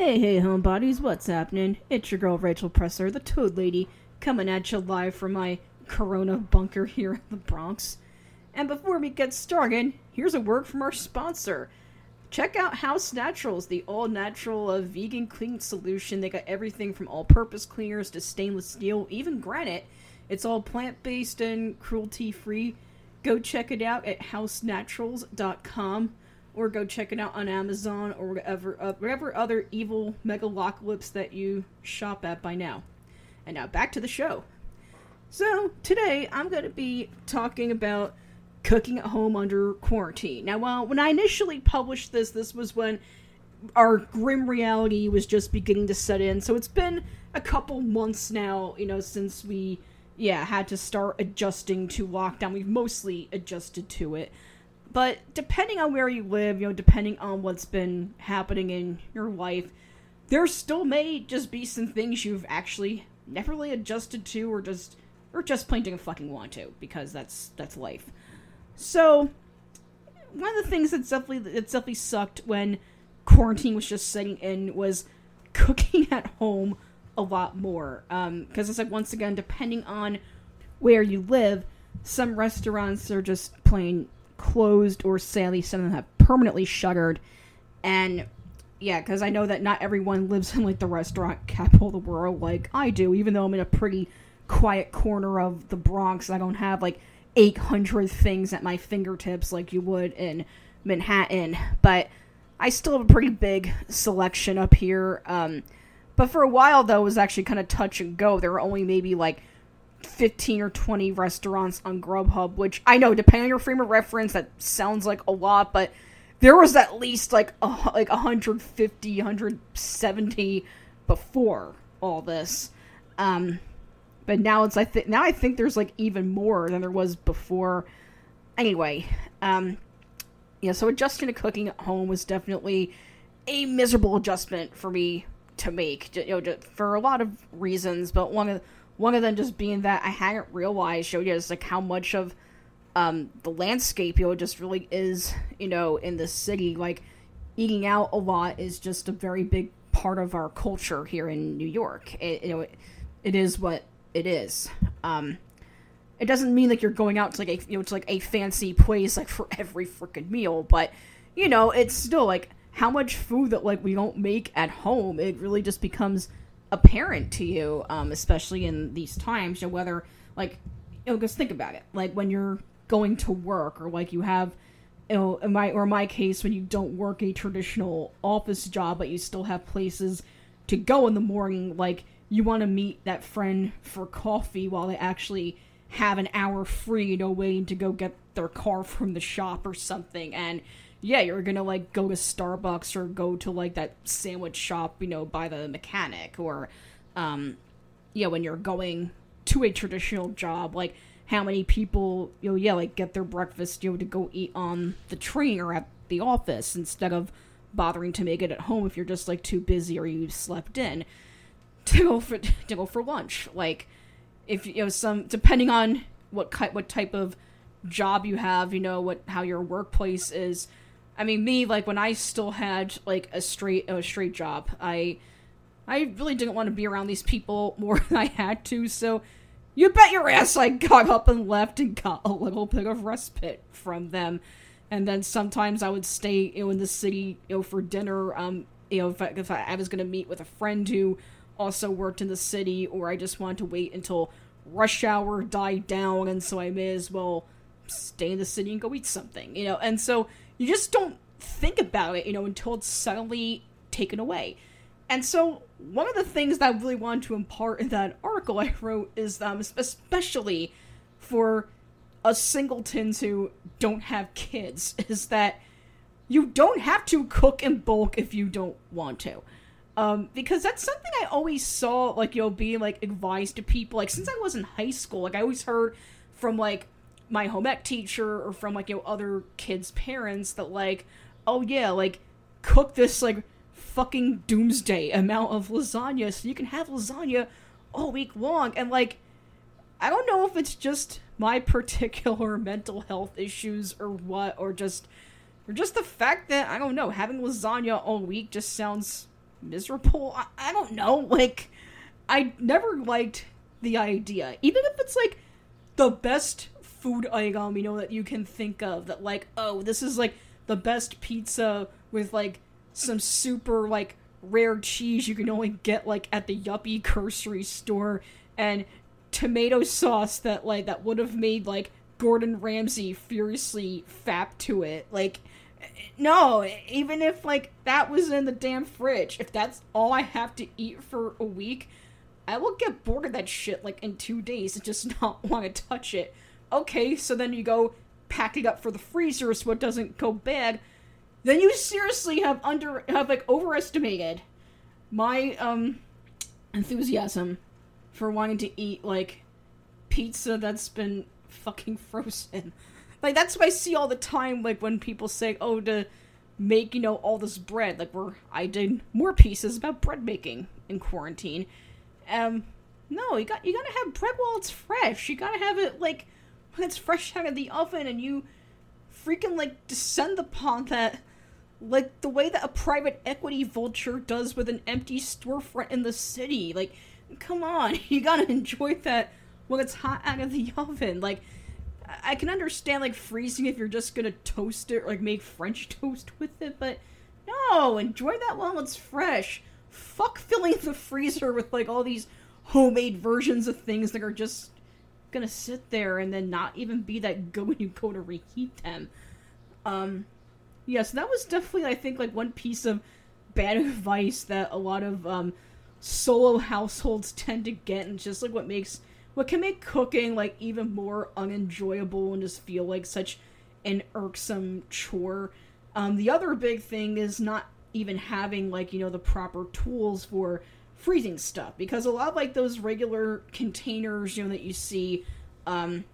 Hey, hey, homebodies, what's happening? It's your girl Rachel Presser, the Toad Lady, coming at you live from my Corona bunker here in the Bronx. And before we get started, here's a word from our sponsor. Check out House Naturals, the all natural uh, vegan cleaning solution. They got everything from all purpose cleaners to stainless steel, even granite. It's all plant based and cruelty free. Go check it out at housenaturals.com or go check it out on Amazon or whatever, uh, whatever other evil megalocalypse that you shop at by now. And now back to the show. So, today I'm going to be talking about cooking at home under quarantine. Now, well, when I initially published this, this was when our grim reality was just beginning to set in. So it's been a couple months now, you know, since we, yeah, had to start adjusting to lockdown. We've mostly adjusted to it. But depending on where you live, you know, depending on what's been happening in your life, there still may just be some things you've actually never really adjusted to or just or just plain didn't fucking want to because that's that's life. So one of the things that's definitely that definitely sucked when quarantine was just setting in was cooking at home a lot more. Um, because it's like once again, depending on where you live, some restaurants are just plain closed or sadly some of them have permanently shuttered. And yeah, because I know that not everyone lives in like the restaurant capital of the world like I do, even though I'm in a pretty quiet corner of the Bronx. I don't have like 800 things at my fingertips like you would in Manhattan, but I still have a pretty big selection up here. Um, but for a while, though, it was actually kind of touch and go. There were only maybe like 15 or 20 restaurants on Grubhub, which I know, depending on your frame of reference, that sounds like a lot, but there was at least like a, like 150, 170 before all this. Um, but now it's I think now I think there's like even more than there was before. Anyway, um, yeah. So adjusting to cooking at home was definitely a miserable adjustment for me to make. You know, for a lot of reasons, but one of one of them just being that I hadn't realized, showed you just like how much of um, the landscape, you know, just really is, you know, in the city. Like eating out a lot is just a very big part of our culture here in New York. It, you know, it, it is what it is. Um, it doesn't mean like you're going out to like a you know to like a fancy place like for every freaking meal, but you know it's still like how much food that like we don't make at home. It really just becomes apparent to you, um, especially in these times. You know, whether like you know, just think about it. Like when you're going to work or like you have you know, in my or in my case, when you don't work a traditional office job, but you still have places to go in the morning, like you want to meet that friend for coffee while they actually have an hour free, you know, waiting to go get their car from the shop or something. And yeah, you're gonna like go to Starbucks or go to like that sandwich shop, you know, by the mechanic or, um, yeah, when you're going to a traditional job, like how many people, you know, yeah, like get their breakfast, you know, to go eat on the train or at the office instead of bothering to make it at home if you're just like too busy or you slept in to go for to go for lunch. Like if you know some depending on what what type of job you have, you know what how your workplace is. I mean, me like when I still had like a straight a straight job, I I really didn't want to be around these people more than I had to. So you bet your ass I got up and left and got a little bit of respite from them. And then sometimes I would stay you know in the city you know for dinner. Um, you know if I, if I, I was gonna meet with a friend who also worked in the city, or I just wanted to wait until rush hour died down, and so I may as well stay in the city and go eat something, you know? And so you just don't think about it, you know, until it's suddenly taken away. And so one of the things that I really wanted to impart in that article I wrote is um, especially for us singletons who don't have kids is that you don't have to cook in bulk if you don't want to. Um, because that's something I always saw, like, you know, being, like, advised to people. Like, since I was in high school, like, I always heard from, like, my home ec teacher or from, like, you know, other kids' parents that, like, oh, yeah, like, cook this, like, fucking doomsday amount of lasagna so you can have lasagna all week long. And, like, I don't know if it's just my particular mental health issues or what, or just, or just the fact that, I don't know, having lasagna all week just sounds miserable. I, I don't know. Like, I never liked the idea, even if it's like the best food you know that you can think of. That like, oh, this is like the best pizza with like some super like rare cheese you can only get like at the yuppie grocery store and tomato sauce that like that would have made like Gordon Ramsay furiously fap to it. Like no, even if like that was in the damn fridge, if that's all I have to eat for a week, I will get bored of that shit like in 2 days and just not want to touch it. Okay, so then you go pack it up for the freezer so it doesn't go bad. Then you seriously have under have like overestimated my um enthusiasm for wanting to eat like pizza that's been fucking frozen. Like that's what I see all the time. Like when people say, "Oh, to make you know all this bread," like where I did more pieces about bread making in quarantine. Um, no, you got you gotta have bread while it's fresh. You gotta have it like when it's fresh out of the oven, and you freaking like descend upon that like the way that a private equity vulture does with an empty storefront in the city. Like, come on, you gotta enjoy that when it's hot out of the oven. Like, I can understand like freezing if you're just gonna toast it or like make French toast with it, but no, enjoy that while it's fresh. Fuck filling the freezer with like all these homemade versions of things that are just gonna sit there and then not even be that good when you go to reheat them. Um, yeah, so that was definitely I think like one piece of bad advice that a lot of um, solo households tend to get, and just like what makes what can make cooking like even more unenjoyable and just feel like such an irksome chore. Um, the other big thing is not even having like you know the proper tools for freezing stuff because a lot of like those regular containers you know that you see um,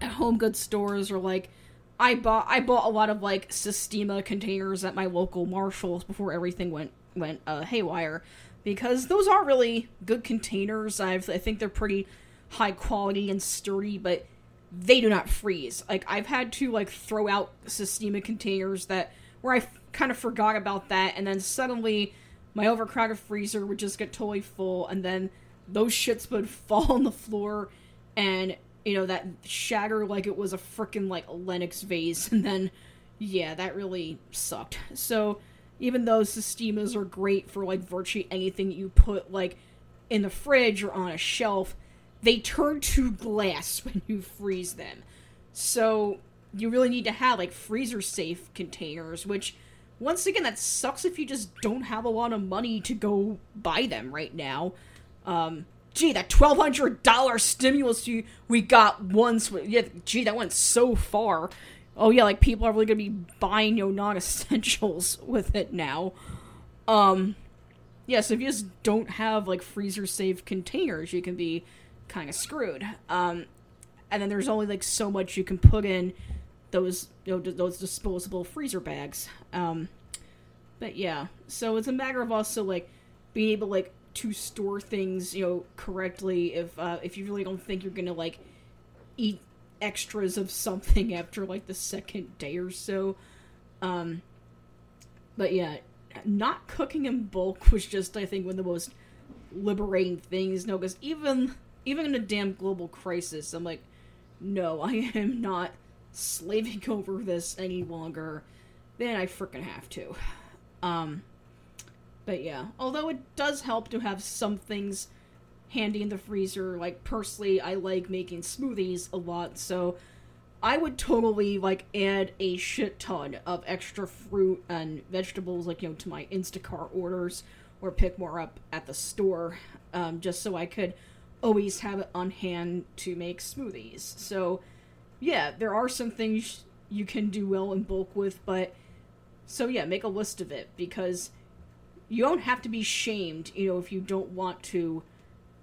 at home goods stores or like I bought I bought a lot of like Sistema containers at my local Marshalls before everything went went uh, haywire because those are really good containers. I've, I think they're pretty high quality and sturdy, but they do not freeze. Like I've had to like throw out Sistema containers that where I f- kind of forgot about that, and then suddenly my overcrowded freezer would just get totally full, and then those shits would fall on the floor, and you know that shatter like it was a freaking like Lenox vase, and then yeah, that really sucked. So even though Sistemas are great for like virtually anything you put like in the fridge or on a shelf, they turn to glass when you freeze them. So you really need to have like freezer safe containers, which once again that sucks if you just don't have a lot of money to go buy them right now. Um gee, that twelve hundred dollar stimulus you we got once yeah, gee, that went so far. Oh yeah, like people are really gonna be buying know non essentials with it now. Um yeah, so if you just don't have like freezer safe containers, you can be kind of screwed. Um, and then there's only like so much you can put in those you know those disposable freezer bags. Um, but yeah, so it's a matter of also like being able like to store things you know correctly if uh, if you really don't think you're gonna like eat extras of something after like the second day or so. Um, but yeah, not cooking in bulk was just I think one of the most liberating things. No, because even even in a damn global crisis, I'm like, no, I am not slaving over this any longer. Then I freaking have to. Um, but yeah, although it does help to have some things handy in the freezer. Like personally, I like making smoothies a lot, so I would totally like add a shit ton of extra fruit and vegetables, like you know, to my Instacart orders or pick more up at the store, um, just so I could always have it on hand to make smoothies. So, yeah, there are some things you can do well in bulk with, but so yeah, make a list of it because you don't have to be shamed, you know, if you don't want to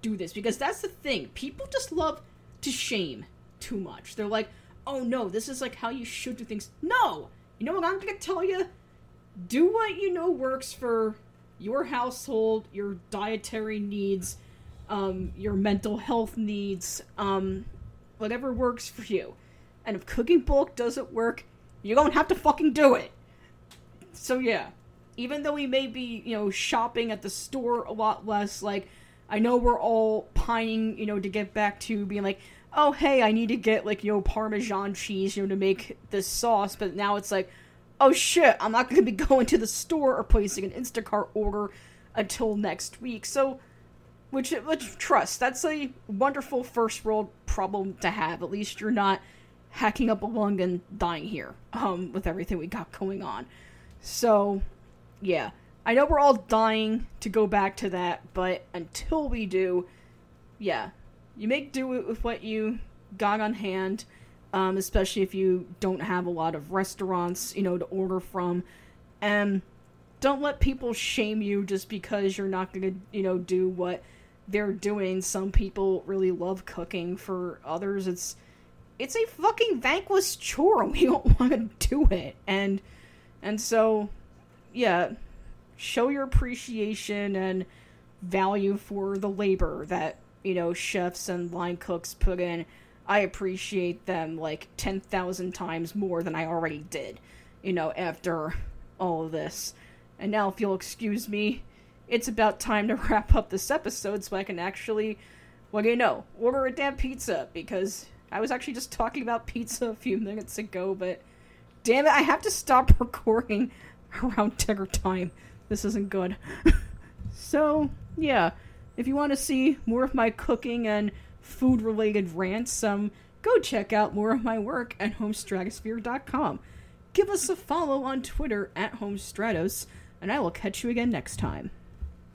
do this because that's the thing. People just love to shame too much. They're like, "Oh no, this is like how you should do things." No. You know what I'm going to tell you? Do what you know works for your household, your dietary needs, um, your mental health needs, um, whatever works for you. And if cooking bulk doesn't work, you don't have to fucking do it. So yeah, even though we may be, you know, shopping at the store a lot less, like, I know we're all pining, you know, to get back to being like, oh, hey, I need to get, like, you know, Parmesan cheese, you know, to make this sauce, but now it's like, oh shit, I'm not to be going to the store or placing an Instacart order until next week. So, which, which trust, that's a wonderful first world problem to have. At least you're not hacking up a lung and dying here um, with everything we got going on. So, yeah. I know we're all dying to go back to that, but until we do, yeah, you make do with what you got on hand, um, especially if you don't have a lot of restaurants, you know, to order from. And don't let people shame you just because you're not going to, you know, do what they're doing. Some people really love cooking. For others, it's it's a fucking thankless chore. We don't want to do it, and and so yeah, show your appreciation and value for the labor that you know chefs and line cooks put in. I appreciate them like ten thousand times more than I already did. You know, after all of this. And now, if you'll excuse me, it's about time to wrap up this episode so I can actually, well, you know, order a damn pizza because I was actually just talking about pizza a few minutes ago, but damn it, I have to stop recording around dinner time. This isn't good. so, yeah, if you want to see more of my cooking and food related rants, um, go check out more of my work at homestratosphere.com. Give us a follow on Twitter at homestratos, and I will catch you again next time.